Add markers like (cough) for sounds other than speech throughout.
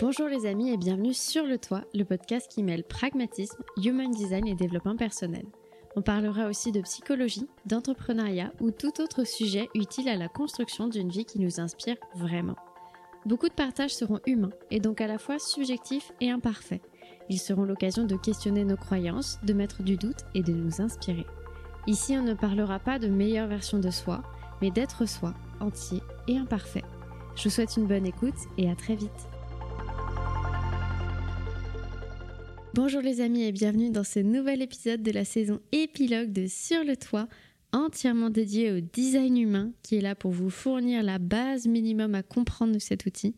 Bonjour les amis et bienvenue sur Le Toit, le podcast qui mêle pragmatisme, human design et développement personnel. On parlera aussi de psychologie, d'entrepreneuriat ou tout autre sujet utile à la construction d'une vie qui nous inspire vraiment. Beaucoup de partages seront humains et donc à la fois subjectifs et imparfaits. Ils seront l'occasion de questionner nos croyances, de mettre du doute et de nous inspirer. Ici, on ne parlera pas de meilleure version de soi, mais d'être soi, entier et imparfait. Je vous souhaite une bonne écoute et à très vite. Bonjour les amis et bienvenue dans ce nouvel épisode de la saison épilogue de Sur le toit, entièrement dédié au design humain qui est là pour vous fournir la base minimum à comprendre de cet outil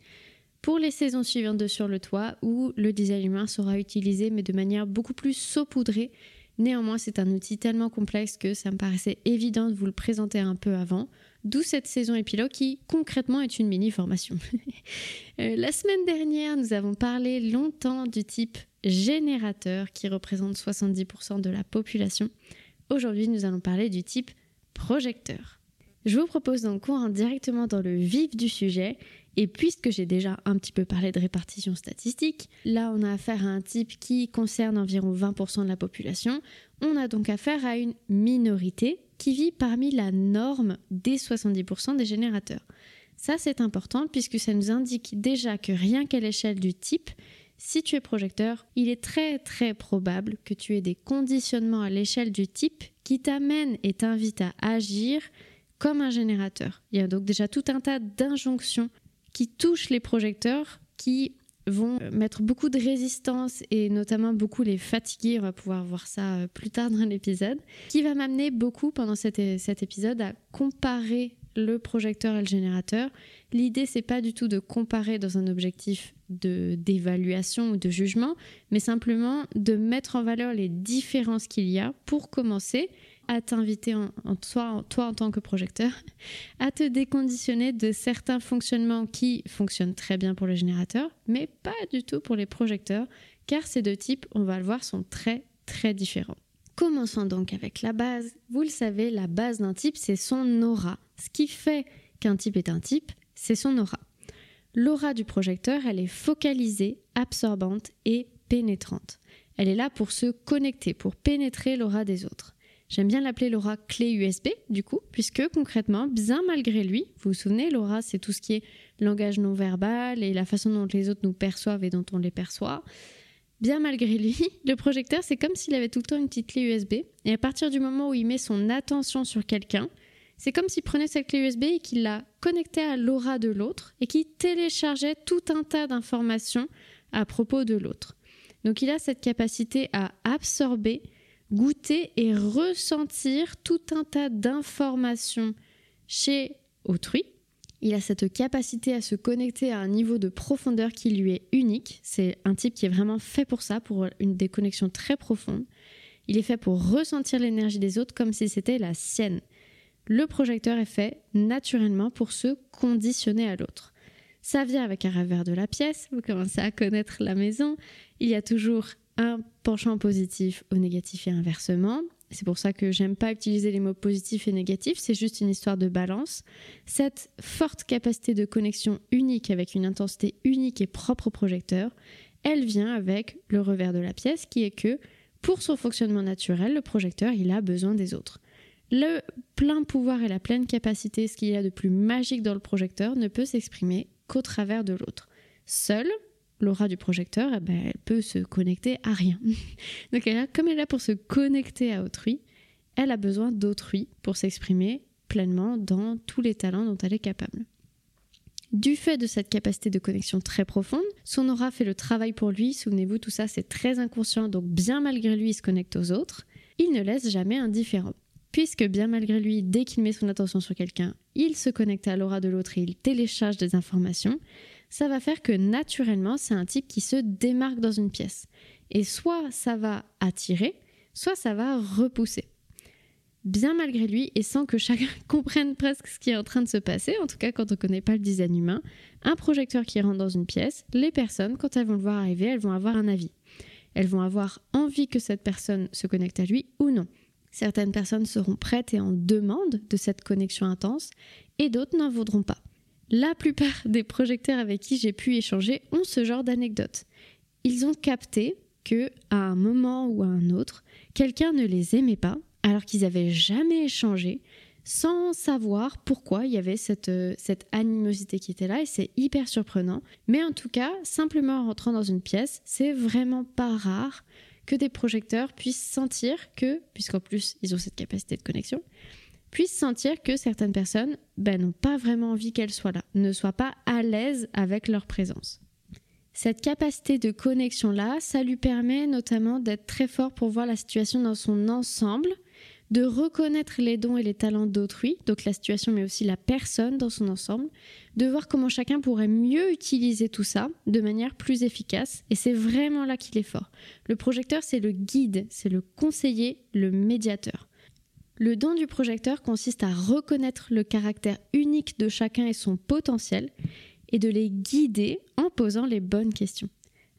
pour les saisons suivantes de Sur le toit où le design humain sera utilisé mais de manière beaucoup plus saupoudrée. Néanmoins, c'est un outil tellement complexe que ça me paraissait évident de vous le présenter un peu avant. D'où cette saison épilogue qui concrètement est une mini formation. (laughs) Euh, la semaine dernière, nous avons parlé longtemps du type générateur qui représente 70% de la population. Aujourd'hui, nous allons parler du type projecteur. Je vous propose donc qu'on rentre directement dans le vif du sujet. Et puisque j'ai déjà un petit peu parlé de répartition statistique, là on a affaire à un type qui concerne environ 20% de la population. On a donc affaire à une minorité qui vit parmi la norme des 70% des générateurs. Ça c'est important puisque ça nous indique déjà que rien qu'à l'échelle du type, si tu es projecteur, il est très très probable que tu aies des conditionnements à l'échelle du type qui t'amènent et t'invitent à agir comme un générateur. Il y a donc déjà tout un tas d'injonctions qui touchent les projecteurs qui vont mettre beaucoup de résistance et notamment beaucoup les fatiguer, on va pouvoir voir ça euh, plus tard dans l'épisode, qui va m'amener beaucoup pendant cet, cet épisode à comparer le projecteur et le générateur. L'idée, c'est pas du tout de comparer dans un objectif de d'évaluation ou de jugement, mais simplement de mettre en valeur les différences qu'il y a pour commencer à t'inviter, en, toi, toi en tant que projecteur, à te déconditionner de certains fonctionnements qui fonctionnent très bien pour le générateur, mais pas du tout pour les projecteurs, car ces deux types, on va le voir, sont très très différents. Commençons donc avec la base. Vous le savez, la base d'un type, c'est son aura. Ce qui fait qu'un type est un type, c'est son aura. L'aura du projecteur, elle est focalisée, absorbante et pénétrante. Elle est là pour se connecter, pour pénétrer l'aura des autres. J'aime bien l'appeler l'aura clé USB, du coup, puisque concrètement, bien malgré lui, vous vous souvenez, l'aura, c'est tout ce qui est langage non verbal et la façon dont les autres nous perçoivent et dont on les perçoit. Bien malgré lui, (laughs) le projecteur, c'est comme s'il avait tout le temps une petite clé USB, et à partir du moment où il met son attention sur quelqu'un, c'est comme s'il prenait cette clé USB et qu'il la connectait à l'aura de l'autre et qu'il téléchargeait tout un tas d'informations à propos de l'autre. Donc il a cette capacité à absorber, goûter et ressentir tout un tas d'informations chez autrui. Il a cette capacité à se connecter à un niveau de profondeur qui lui est unique. C'est un type qui est vraiment fait pour ça, pour une déconnexion très profonde. Il est fait pour ressentir l'énergie des autres comme si c'était la sienne le projecteur est fait naturellement pour se conditionner à l'autre. Ça vient avec un revers de la pièce, vous commencez à connaître la maison, il y a toujours un penchant positif ou négatif et inversement. C'est pour ça que j'aime pas utiliser les mots positifs et négatifs, c'est juste une histoire de balance. Cette forte capacité de connexion unique avec une intensité unique et propre au projecteur, elle vient avec le revers de la pièce qui est que pour son fonctionnement naturel, le projecteur, il a besoin des autres. Le plein pouvoir et la pleine capacité, ce qu'il y a de plus magique dans le projecteur, ne peut s'exprimer qu'au travers de l'autre. Seule, l'aura du projecteur, eh ben, elle peut se connecter à rien. (laughs) Donc comme elle est là pour se connecter à autrui, elle a besoin d'autrui pour s'exprimer pleinement dans tous les talents dont elle est capable. Du fait de cette capacité de connexion très profonde, son aura fait le travail pour lui. Souvenez-vous, tout ça c'est très inconscient, donc bien malgré lui, il se connecte aux autres. Il ne laisse jamais indifférent puisque bien malgré lui, dès qu'il met son attention sur quelqu'un, il se connecte à l'aura de l'autre et il télécharge des informations, ça va faire que naturellement, c'est un type qui se démarque dans une pièce. Et soit ça va attirer, soit ça va repousser. Bien malgré lui, et sans que chacun (laughs) comprenne presque ce qui est en train de se passer, en tout cas quand on ne connaît pas le design humain, un projecteur qui rentre dans une pièce, les personnes, quand elles vont le voir arriver, elles vont avoir un avis. Elles vont avoir envie que cette personne se connecte à lui ou non. Certaines personnes seront prêtes et en demande de cette connexion intense et d'autres n'en voudront pas. La plupart des projecteurs avec qui j'ai pu échanger ont ce genre d'anecdote. Ils ont capté que à un moment ou à un autre, quelqu'un ne les aimait pas alors qu'ils n'avaient jamais échangé, sans savoir pourquoi il y avait cette, euh, cette animosité qui était là, et c'est hyper surprenant. Mais en tout cas, simplement en rentrant dans une pièce, c'est vraiment pas rare que des projecteurs puissent sentir que, puisqu'en plus ils ont cette capacité de connexion, puissent sentir que certaines personnes ben, n'ont pas vraiment envie qu'elles soient là, ne soient pas à l'aise avec leur présence. Cette capacité de connexion-là, ça lui permet notamment d'être très fort pour voir la situation dans son ensemble, de reconnaître les dons et les talents d'autrui, donc la situation mais aussi la personne dans son ensemble, de voir comment chacun pourrait mieux utiliser tout ça de manière plus efficace, et c'est vraiment là qu'il est fort. Le projecteur, c'est le guide, c'est le conseiller, le médiateur. Le don du projecteur consiste à reconnaître le caractère unique de chacun et son potentiel, et de les guider en posant les bonnes questions.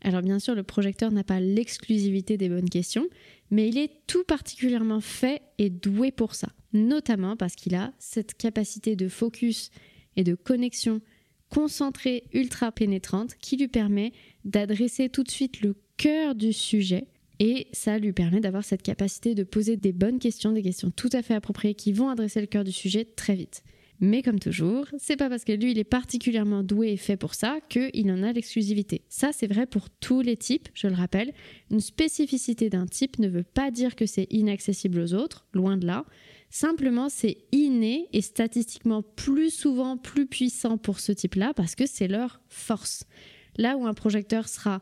Alors bien sûr, le projecteur n'a pas l'exclusivité des bonnes questions, mais il est tout particulièrement fait et doué pour ça, notamment parce qu'il a cette capacité de focus et de connexion concentrée ultra pénétrante qui lui permet d'adresser tout de suite le cœur du sujet et ça lui permet d'avoir cette capacité de poser des bonnes questions, des questions tout à fait appropriées qui vont adresser le cœur du sujet très vite. Mais comme toujours, c'est pas parce que lui il est particulièrement doué et fait pour ça qu'il en a l'exclusivité. Ça c'est vrai pour tous les types, je le rappelle. Une spécificité d'un type ne veut pas dire que c'est inaccessible aux autres, loin de là. Simplement c'est inné et statistiquement plus souvent plus puissant pour ce type-là parce que c'est leur force. Là où un projecteur sera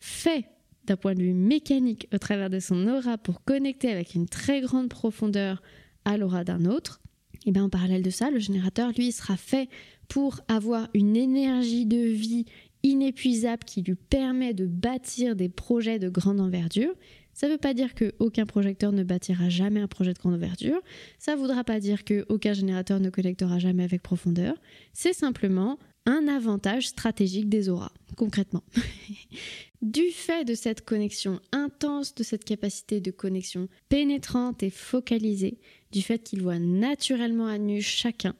fait d'un point de vue mécanique au travers de son aura pour connecter avec une très grande profondeur à l'aura d'un autre, et bien en parallèle de ça, le générateur, lui, sera fait pour avoir une énergie de vie inépuisable qui lui permet de bâtir des projets de grande envergure. Ça ne veut pas dire qu'aucun projecteur ne bâtira jamais un projet de grande envergure. Ça ne voudra pas dire qu'aucun générateur ne connectera jamais avec profondeur. C'est simplement avantage stratégique des auras, concrètement. (laughs) du fait de cette connexion intense, de cette capacité de connexion pénétrante et focalisée, du fait qu'il voit naturellement à nu chacun,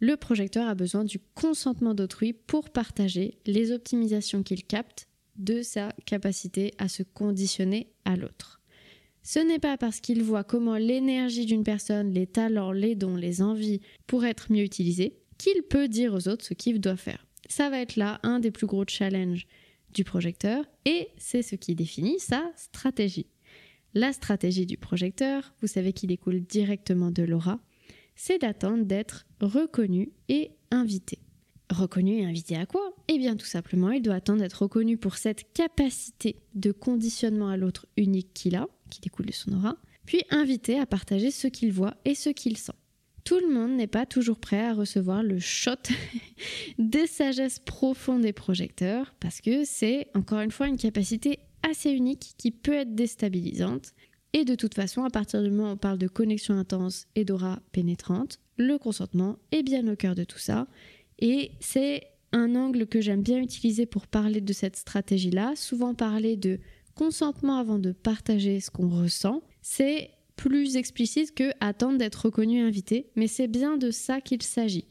le projecteur a besoin du consentement d'autrui pour partager les optimisations qu'il capte de sa capacité à se conditionner à l'autre. Ce n'est pas parce qu'il voit comment l'énergie d'une personne, les talents, les dons, les envies pourraient être mieux utilisés qu'il peut dire aux autres ce qu'il doit faire. Ça va être là un des plus gros challenges du projecteur et c'est ce qui définit sa stratégie. La stratégie du projecteur, vous savez qu'il découle directement de l'aura, c'est d'attendre d'être reconnu et invité. Reconnu et invité à quoi? Eh bien tout simplement, il doit attendre d'être reconnu pour cette capacité de conditionnement à l'autre unique qu'il a, qui découle de son aura, puis invité à partager ce qu'il voit et ce qu'il sent. Tout le monde n'est pas toujours prêt à recevoir le shot (laughs) des sagesses profondes des projecteurs, parce que c'est encore une fois une capacité assez unique qui peut être déstabilisante. Et de toute façon, à partir du moment où on parle de connexion intense et d'aura pénétrante, le consentement est bien au cœur de tout ça. Et c'est un angle que j'aime bien utiliser pour parler de cette stratégie-là. Souvent parler de consentement avant de partager ce qu'on ressent. C'est plus explicite que attendre d'être reconnu invité, mais c'est bien de ça qu'il s'agit.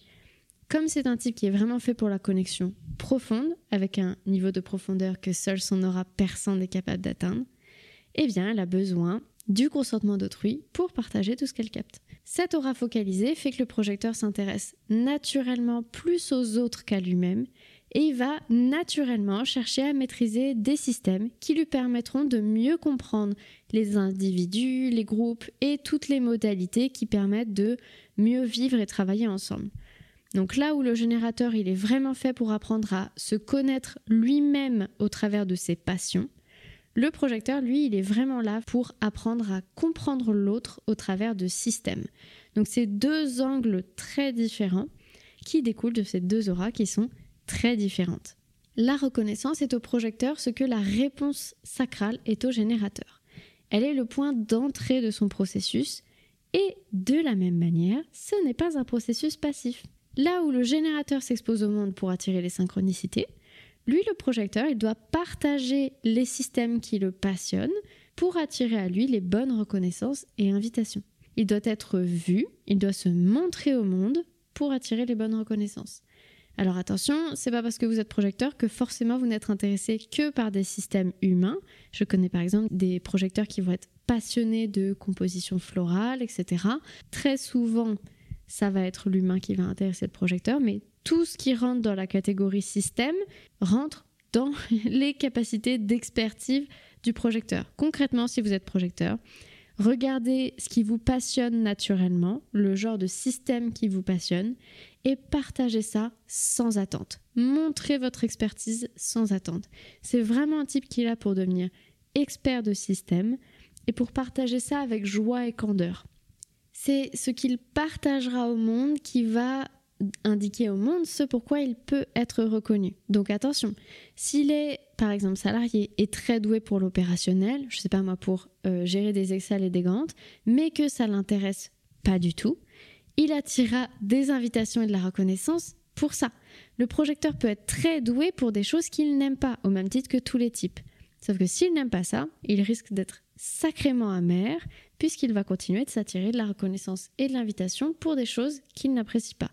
Comme c'est un type qui est vraiment fait pour la connexion profonde, avec un niveau de profondeur que seul son aura perçant n'est capable d'atteindre, eh bien, elle a besoin du consentement d'autrui pour partager tout ce qu'elle capte. Cette aura focalisée fait que le projecteur s'intéresse naturellement plus aux autres qu'à lui-même et il va naturellement chercher à maîtriser des systèmes qui lui permettront de mieux comprendre les individus, les groupes et toutes les modalités qui permettent de mieux vivre et travailler ensemble. Donc là où le générateur, il est vraiment fait pour apprendre à se connaître lui-même au travers de ses passions, le projecteur, lui, il est vraiment là pour apprendre à comprendre l'autre au travers de systèmes. Donc c'est deux angles très différents qui découlent de ces deux auras qui sont très différentes. La reconnaissance est au projecteur ce que la réponse sacrale est au générateur. Elle est le point d'entrée de son processus et de la même manière, ce n'est pas un processus passif. Là où le générateur s'expose au monde pour attirer les synchronicités, lui, le projecteur, il doit partager les systèmes qui le passionnent pour attirer à lui les bonnes reconnaissances et invitations. Il doit être vu, il doit se montrer au monde pour attirer les bonnes reconnaissances. Alors attention, c'est pas parce que vous êtes projecteur que forcément vous n'êtes intéressé que par des systèmes humains. Je connais par exemple des projecteurs qui vont être passionnés de composition florale, etc. Très souvent, ça va être l'humain qui va intéresser le projecteur, mais tout ce qui rentre dans la catégorie système rentre dans (laughs) les capacités d'expertise du projecteur. Concrètement, si vous êtes projecteur, regardez ce qui vous passionne naturellement, le genre de système qui vous passionne, et partagez ça sans attente. Montrez votre expertise sans attente. C'est vraiment un type qui est là pour devenir expert de système et pour partager ça avec joie et candeur. C'est ce qu'il partagera au monde qui va indiquer au monde ce pourquoi il peut être reconnu. Donc attention, s'il est par exemple salarié et très doué pour l'opérationnel, je sais pas moi pour euh, gérer des Excel et des Gantt, mais que ça l'intéresse pas du tout, il attirera des invitations et de la reconnaissance pour ça. Le projecteur peut être très doué pour des choses qu'il n'aime pas, au même titre que tous les types. Sauf que s'il n'aime pas ça, il risque d'être sacrément amer, puisqu'il va continuer de s'attirer de la reconnaissance et de l'invitation pour des choses qu'il n'apprécie pas.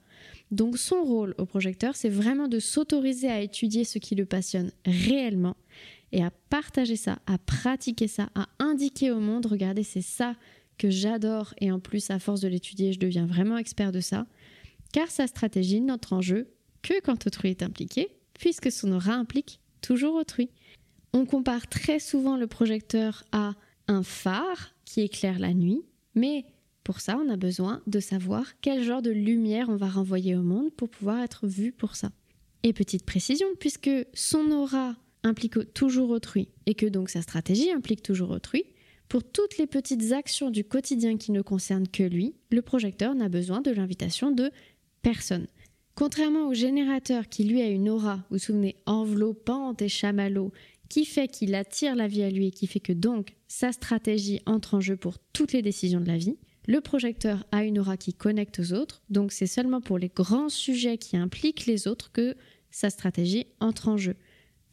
Donc son rôle au projecteur, c'est vraiment de s'autoriser à étudier ce qui le passionne réellement et à partager ça, à pratiquer ça, à indiquer au monde, regardez, c'est ça que j'adore et en plus à force de l'étudier, je deviens vraiment expert de ça, car sa stratégie n'entre en jeu que quand autrui est impliqué, puisque son aura implique toujours autrui. On compare très souvent le projecteur à un phare qui éclaire la nuit, mais pour ça, on a besoin de savoir quel genre de lumière on va renvoyer au monde pour pouvoir être vu pour ça. Et petite précision, puisque son aura implique toujours autrui et que donc sa stratégie implique toujours autrui, pour toutes les petites actions du quotidien qui ne concernent que lui, le projecteur n'a besoin de l'invitation de personne. Contrairement au générateur qui lui a une aura, vous souvenez, enveloppante et chamallow, qui fait qu'il attire la vie à lui et qui fait que donc sa stratégie entre en jeu pour toutes les décisions de la vie, le projecteur a une aura qui connecte aux autres, donc c'est seulement pour les grands sujets qui impliquent les autres que sa stratégie entre en jeu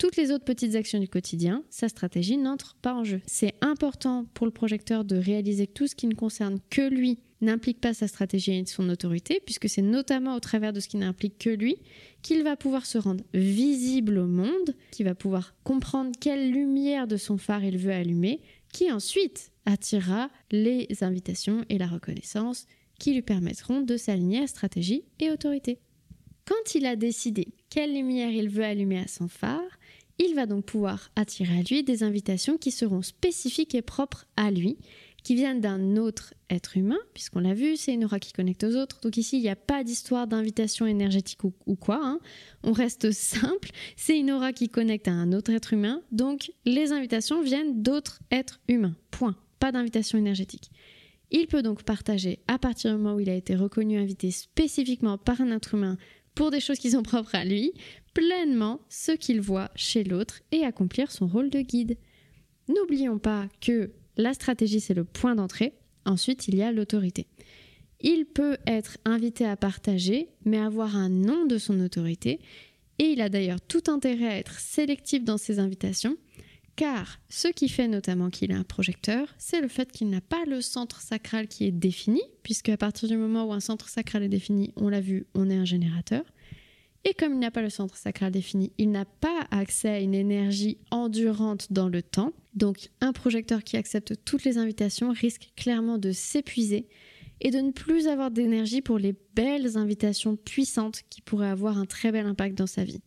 toutes les autres petites actions du quotidien, sa stratégie n'entre pas en jeu. C'est important pour le projecteur de réaliser que tout ce qui ne concerne que lui n'implique pas sa stratégie et son autorité, puisque c'est notamment au travers de ce qui n'implique que lui qu'il va pouvoir se rendre visible au monde, qu'il va pouvoir comprendre quelle lumière de son phare il veut allumer, qui ensuite attirera les invitations et la reconnaissance qui lui permettront de s'aligner à stratégie et autorité. Quand il a décidé quelle lumière il veut allumer à son phare, il va donc pouvoir attirer à lui des invitations qui seront spécifiques et propres à lui, qui viennent d'un autre être humain, puisqu'on l'a vu, c'est une aura qui connecte aux autres. Donc ici, il n'y a pas d'histoire d'invitation énergétique ou, quoi. Hein. On reste simple, c'est une aura qui connecte à un autre être humain. Donc les invitations viennent d'autres êtres humains. Point. Pas d'invitation énergétique. Il peut donc partager, à partir du moment où il a été reconnu, invité spécifiquement par un être humain pour des choses qui sont propres à lui, pleinement ce qu'il voit chez l'autre et accomplir son rôle de guide. N'oublions pas que la stratégie, c'est le point d'entrée. Ensuite, il y a l'autorité. Il peut être invité à partager, mais avoir un nom de son autorité. Et il a d'ailleurs tout intérêt à être sélectif dans ses invitations, car ce qui fait notamment qu'il est un projecteur, c'est le fait qu'il n'a pas le centre sacral qui est défini, puisque à partir du moment où un centre sacral est défini, on l'a vu, on est un générateur. Et comme il n'a pas le centre sacral défini, il n'a pas accès à une énergie endurante dans le temps. Donc un projecteur qui accepte toutes les invitations risque clairement de s'épuiser et de ne plus avoir d'énergie pour les belles invitations puissantes qui pourraient avoir un très bel impact dans sa vie.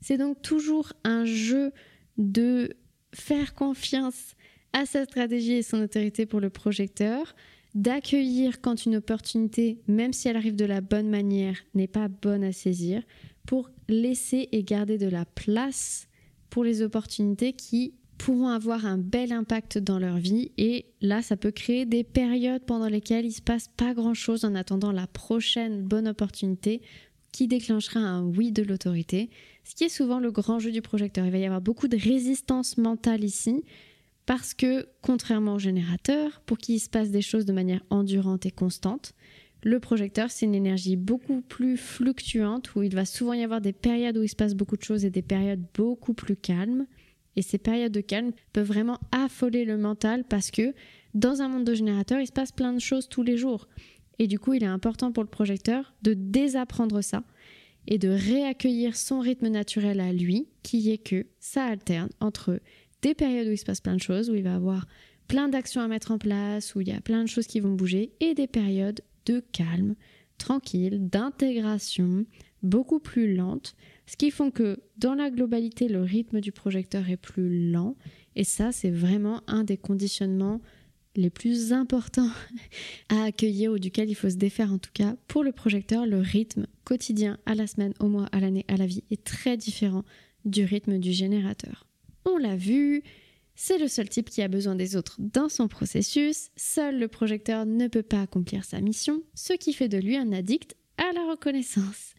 C'est donc toujours un jeu de faire confiance à sa stratégie et son autorité pour le projecteur, d'accueillir quand une opportunité, même si elle arrive de la bonne manière, n'est pas bonne à saisir, pour laisser et garder de la place pour les opportunités qui pourront avoir un bel impact dans leur vie. Et là ça peut créer des périodes pendant lesquelles il se passe pas grand chose en attendant la prochaine bonne opportunité qui déclenchera un oui de l'autorité, ce qui est souvent le grand jeu du projecteur. Il va y avoir beaucoup de résistance mentale ici parce que contrairement au générateur, pour qu'il se passe des choses de manière endurante et constante, le projecteur, c'est une énergie beaucoup plus fluctuante où il va souvent y avoir des périodes où il se passe beaucoup de choses et des périodes beaucoup plus calmes. Et ces périodes de calme peuvent vraiment affoler le mental parce que dans un monde de générateur, il se passe plein de choses tous les jours. Et du coup, il est important pour le projecteur de désapprendre ça et de réaccueillir son rythme naturel à lui, qui est que ça alterne entre des périodes où il se passe plein de choses, où il va avoir plein d'actions à mettre en place, où il y a plein de choses qui vont bouger, et des périodes de calme, tranquille, d'intégration, beaucoup plus lente, ce qui font que dans la globalité, le rythme du projecteur est plus lent, et ça, c'est vraiment un des conditionnements les plus importants (laughs) à accueillir ou duquel il faut se défaire en tout cas. Pour le projecteur, le rythme quotidien à la semaine, au mois, à l'année, à la vie est très différent du rythme du générateur. On l'a vu, c'est le seul type qui a besoin des autres dans son processus, seul le projecteur ne peut pas accomplir sa mission, ce qui fait de lui un addict à la reconnaissance.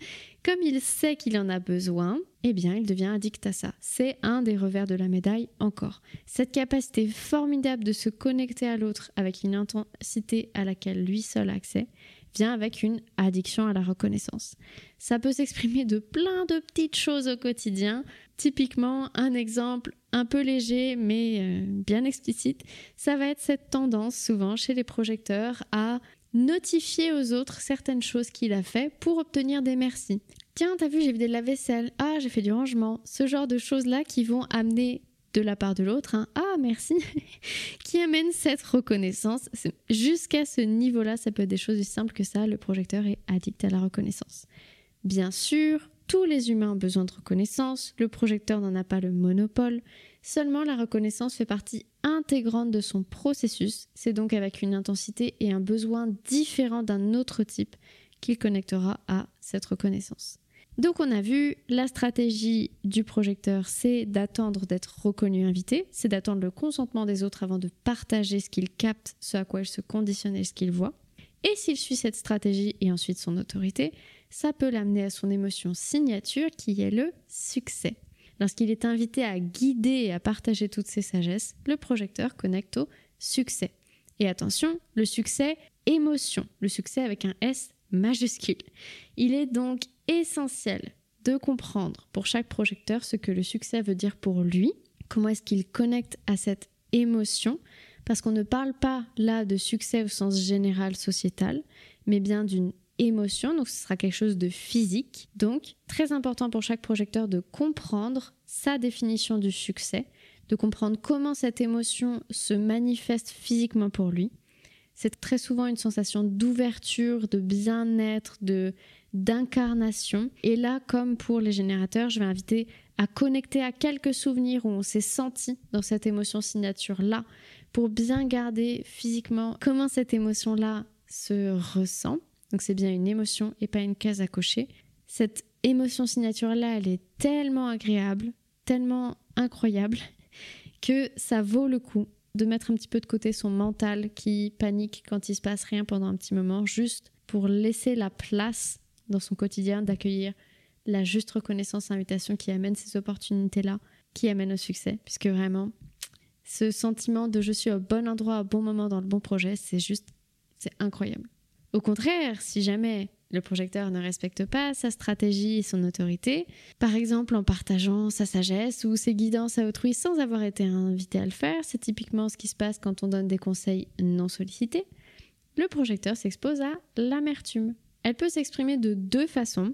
Comme il sait qu'il en a besoin, eh bien, il devient addict à ça. C'est un des revers de la médaille encore. Cette capacité formidable de se connecter à l'autre avec une intensité à laquelle lui seul a accès vient avec une addiction à la reconnaissance. Ça peut s'exprimer de plein de petites choses au quotidien. Typiquement, un exemple un peu léger mais euh, bien explicite, ça va être cette tendance souvent chez les projecteurs à notifier aux autres certaines choses qu'il a fait pour obtenir des merci. Tiens, t'as vu, j'ai vidé de la vaisselle. Ah, j'ai fait du rangement. Ce genre de choses-là qui vont amener de la part de l'autre, ah merci, (laughs) qui amène cette reconnaissance. Jusqu'à ce niveau-là, ça peut être des choses aussi simples que ça. Le projecteur est addict à la reconnaissance. Bien sûr, tous les humains ont besoin de reconnaissance. Le projecteur n'en a pas le monopole. Seulement, la reconnaissance fait partie intégrante de son processus. C'est donc avec une intensité et un besoin différent d'un autre type qu'il connectera à cette reconnaissance. Donc on a vu, la stratégie du projecteur, c'est d'attendre d'être reconnu invité, c'est d'attendre le consentement des autres avant de partager ce qu'il capte, ce à quoi il se conditionne et ce qu'il voit. Et s'il suit cette stratégie et ensuite son autorité, ça peut l'amener à son émotion signature qui est le succès. Lorsqu'il est invité à guider et à partager toutes ses sagesses, le projecteur connecte au succès. Et attention, le succès émotion, le succès avec un S majuscule. Il est donc essentiel de comprendre pour chaque projecteur ce que le succès veut dire pour lui, comment est-ce qu'il connecte à cette émotion, parce qu'on ne parle pas là de succès au sens général sociétal, mais bien d'une émotion, donc ce sera quelque chose de physique. Donc, très important pour chaque projecteur de comprendre sa définition du succès, de comprendre comment cette émotion se manifeste physiquement pour lui. C'est très souvent une sensation d'ouverture, de bien-être, de d'incarnation. Et là, comme pour les générateurs, je vais inviter à connecter à quelques souvenirs où on s'est senti dans cette émotion signature-là, pour bien garder physiquement comment cette émotion-là se ressent. Donc c'est bien une émotion et pas une case à cocher. Cette émotion signature-là, elle est tellement agréable, tellement incroyable, (laughs) que ça vaut le coup de mettre un petit peu de côté son mental qui panique quand il se passe rien pendant un petit moment, juste pour laisser la place dans son quotidien d'accueillir la juste reconnaissance invitation qui amène ces opportunités-là, qui amène au succès, puisque vraiment, ce sentiment de je suis au bon endroit, au bon moment, dans le bon projet, c'est juste, c'est incroyable. Au contraire, si jamais le projecteur ne respecte pas sa stratégie et son autorité, par exemple en partageant sa sagesse ou ses guidances à autrui sans avoir été invité à le faire, c'est typiquement ce qui se passe quand on donne des conseils non sollicités, le projecteur s'expose à l'amertume. Elle peut s'exprimer de deux façons,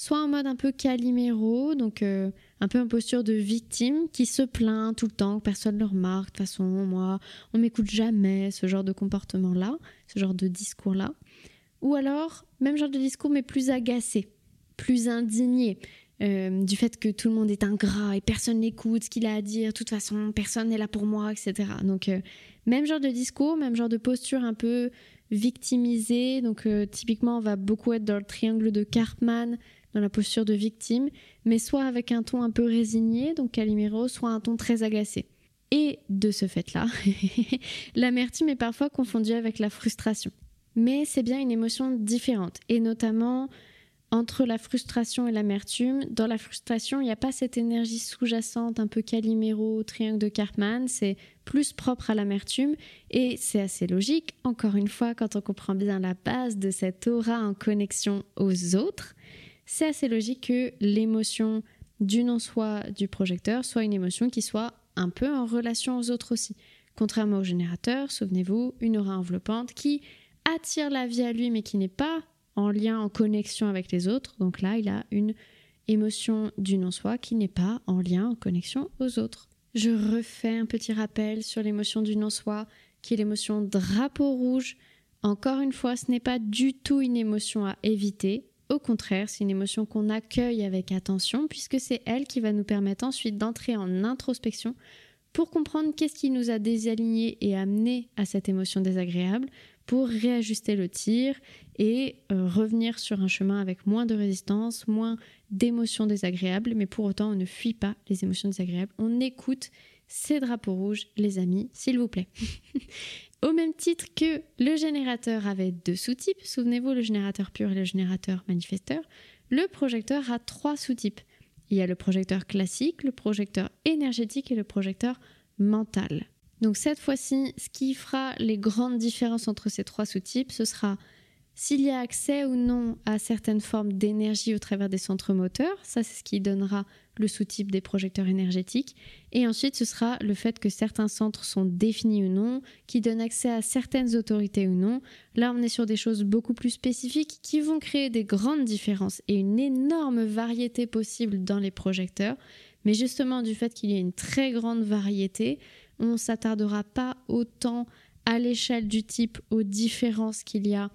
soit en mode un peu caliméro, donc euh, un peu en posture de victime qui se plaint tout le temps, que personne ne le remarque, de toute façon, moi, on m'écoute jamais, ce genre de comportement-là, ce genre de discours-là. Ou alors, même genre de discours, mais plus agacé, plus indigné. Euh, du fait que tout le monde est ingrat et personne n'écoute ce qu'il a à dire, de toute façon, personne n'est là pour moi, etc. Donc, euh, même genre de discours, même genre de posture un peu victimisée. Donc, typiquement, on va beaucoup être dans le triangle de Cartman, dans la posture de victime, mais soit avec un ton un peu résigné, donc Calimero, soit un ton très agacé. Et de ce fait-là, (laughs) l'amertume est parfois confondue avec la frustration mais c'est bien une émotion différente. Et notamment entre la frustration et l'amertume. Dans la frustration, il n'y a pas cette énergie sous-jacente, un peu caliméro, triangle de Cartman, c'est plus propre à l'amertume et c'est assez logique. Encore une fois, quand on comprend bien la base de cette aura en connexion aux autres, c'est assez logique que l'émotion du non-soi du projecteur soit une émotion qui soit un peu en relation aux autres aussi. Contrairement au générateur, souvenez-vous, une aura enveloppante qui attire la vie à lui mais qui n'est pas en lien, en connexion avec les autres. Donc là, il a une émotion du non-soi qui n'est pas en lien, en connexion aux autres. Je refais un petit rappel sur l'émotion du non-soi, qui est l'émotion drapeau rouge. Encore une fois, ce n'est pas du tout une émotion à éviter. Au contraire, c'est une émotion qu'on accueille avec attention, puisque c'est elle qui va nous permettre ensuite d'entrer en introspection pour comprendre qu'est-ce qui nous a désalignés et amené à cette émotion désagréable, pour réajuster le tir et euh, revenir sur un chemin avec moins de résistance, moins d'émotions désagréables, mais pour autant on ne fuit pas les émotions désagréables, on écoute ces drapeaux rouges, les amis, s'il vous plaît. (laughs) Au même titre que le générateur avait deux sous-types, souvenez-vous le générateur pur et le générateur manifesteur, le projecteur a trois sous-types. Il y a le projecteur classique, le projecteur énergétique et le projecteur mental. Donc cette fois-ci, ce qui fera les grandes différences entre ces trois sous-types, ce sera s'il y a accès ou non à certaines formes d'énergie au travers des centres moteurs, ça c'est ce qui donnera le sous-type des projecteurs énergétiques. Et ensuite, ce sera le fait que certains centres sont définis ou non, qui donnent accès à certaines autorités ou non. Là, on est sur des choses beaucoup plus spécifiques qui vont créer des grandes différences et une énorme variété possible dans les projecteurs. Mais justement, du fait qu'il y ait une très grande variété, on ne s'attardera pas autant à l'échelle du type aux différences qu'il y a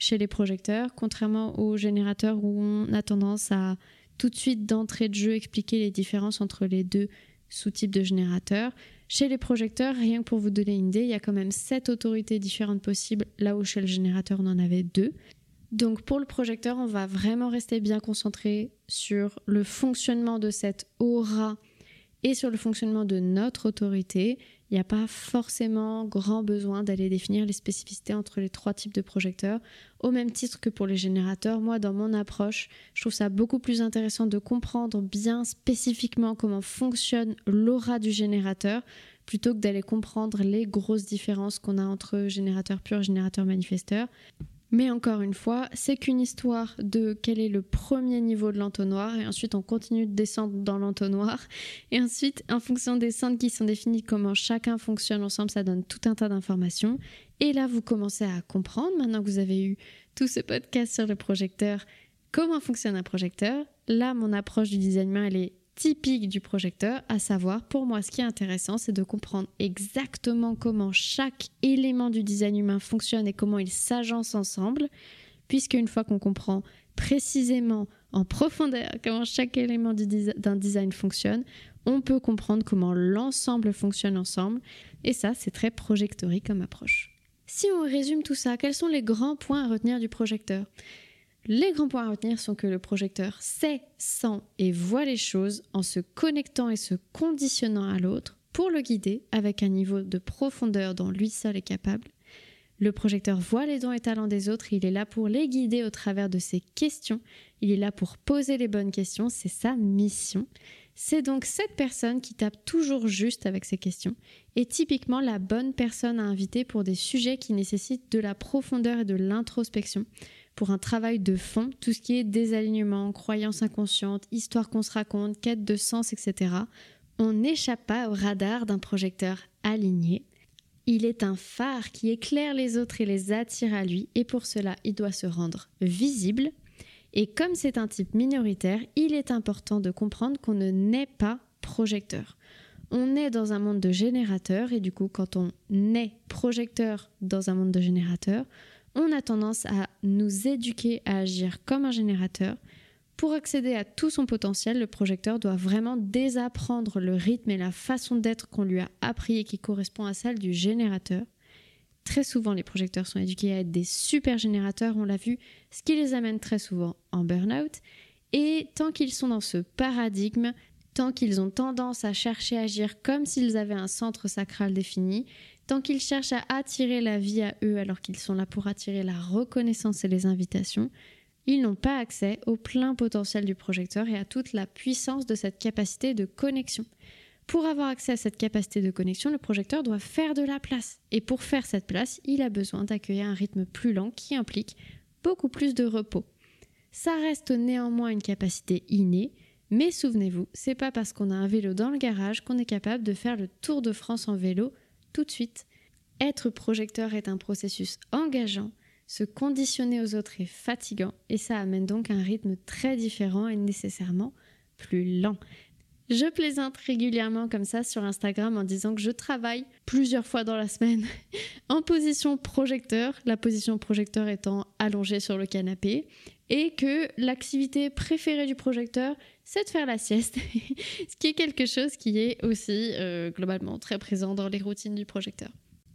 chez les projecteurs, contrairement aux générateurs où on a tendance à tout de suite d'entrée de jeu expliquer les différences entre les deux sous-types de générateurs. Chez les projecteurs, rien que pour vous donner une idée, il y a quand même sept autorités différentes possibles, là où chez le générateur on en avait deux. Donc pour le projecteur, on va vraiment rester bien concentré sur le fonctionnement de cette aura et sur le fonctionnement de notre autorité il n'y a pas forcément grand besoin d'aller définir les spécificités entre les trois types de projecteurs. Au même titre que pour les générateurs, moi, dans mon approche, je trouve ça beaucoup plus intéressant de comprendre bien spécifiquement comment fonctionne l'aura du générateur plutôt que d'aller comprendre les grosses différences qu'on a entre générateur pur et générateur manifesteur. Mais encore une fois, c'est qu'une histoire de quel est le premier niveau de l'entonnoir et ensuite on continue de descendre dans l'entonnoir et ensuite en fonction des centres qui sont définis comment chacun fonctionne ensemble, ça donne tout un tas d'informations et là vous commencez à comprendre maintenant que vous avez eu tout ce podcast sur le projecteur comment fonctionne un projecteur. Là mon approche du design elle est typique du projecteur, à savoir, pour moi, ce qui est intéressant, c'est de comprendre exactement comment chaque élément du design humain fonctionne et comment ils s'agencent ensemble, puisque une fois qu'on comprend précisément en profondeur (laughs) comment chaque élément d'un design fonctionne, on peut comprendre comment l'ensemble fonctionne ensemble, et ça, c'est très projectorique comme approche. Si on résume tout ça, quels sont les grands points à retenir du projecteur? Les grands points à retenir sont que le projecteur sait, sent et voit les choses en se connectant et se conditionnant à l'autre pour le guider avec un niveau de profondeur dont lui seul est capable. Le projecteur voit les dons et talents des autres, il est là pour les guider au travers de ses questions, il est là pour poser les bonnes questions, c'est sa mission. C'est donc cette personne qui tape toujours juste avec ses questions et typiquement la bonne personne à inviter pour des sujets qui nécessitent de la profondeur et de l'introspection pour un travail de fond, tout ce qui est désalignement, croyances inconscientes, histoire qu'on se raconte, quête de sens, etc. On n'échappe pas au radar d'un projecteur aligné. Il est un phare qui éclaire les autres et les attire à lui, et pour cela, il doit se rendre visible. Et comme c'est un type minoritaire, il est important de comprendre qu'on ne naît pas projecteur. On est dans un monde de générateurs, et du coup, quand on naît projecteur dans un monde de générateurs, on a tendance à nous éduquer à agir comme un générateur. Pour accéder à tout son potentiel, le projecteur doit vraiment désapprendre le rythme et la façon d'être qu'on lui a appris et qui correspond à celle du générateur. Très souvent, les projecteurs sont éduqués à être des super générateurs, on l'a vu, ce qui les amène très souvent en burn-out. Et tant qu'ils sont dans ce paradigme, tant qu'ils ont tendance à chercher à agir comme s'ils avaient un centre sacral défini, Tant qu'ils cherchent à attirer la vie à eux alors qu'ils sont là pour attirer la reconnaissance et les invitations, ils n'ont pas accès au plein potentiel du projecteur et à toute la puissance de cette capacité de connexion. Pour avoir accès à cette capacité de connexion, le projecteur doit faire de la place. Et pour faire cette place, il a besoin d'accueillir un rythme plus lent qui implique beaucoup plus de repos. Ça reste néanmoins une capacité innée, mais souvenez-vous, c'est pas parce qu'on a un vélo dans le garage qu'on est capable de faire le tour de France en vélo tout de suite. Être projecteur est un processus engageant se conditionner aux autres est fatigant et ça amène donc un rythme très différent et nécessairement plus lent. Je plaisante régulièrement comme ça sur Instagram en disant que je travaille plusieurs fois dans la semaine (laughs) en position projecteur, la position projecteur étant allongée sur le canapé, et que l'activité préférée du projecteur, c'est de faire la sieste, (laughs) ce qui est quelque chose qui est aussi euh, globalement très présent dans les routines du projecteur.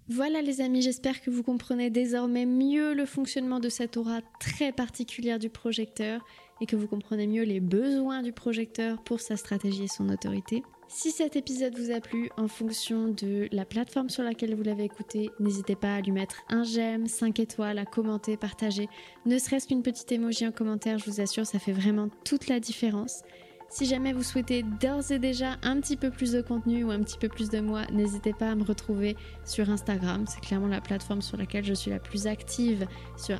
Voilà les amis, j'espère que vous comprenez désormais mieux le fonctionnement de cette aura très particulière du projecteur et que vous comprenez mieux les besoins du projecteur pour sa stratégie et son autorité. Si cet épisode vous a plu en fonction de la plateforme sur laquelle vous l'avez écouté, n'hésitez pas à lui mettre un j'aime, 5 étoiles, à commenter, partager, ne serait-ce qu'une petite émoji en commentaire, je vous assure, ça fait vraiment toute la différence. Si jamais vous souhaitez d'ores et déjà un petit peu plus de contenu ou un petit peu plus de moi, n'hésitez pas à me retrouver sur Instagram. C'est clairement la plateforme sur laquelle je suis la plus active, sur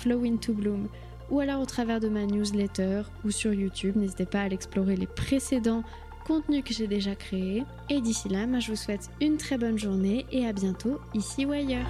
flowintobloom ou alors au travers de ma newsletter ou sur YouTube. N'hésitez pas à l'explorer les précédents contenus que j'ai déjà créés. Et d'ici là, moi, je vous souhaite une très bonne journée et à bientôt ici ou ailleurs.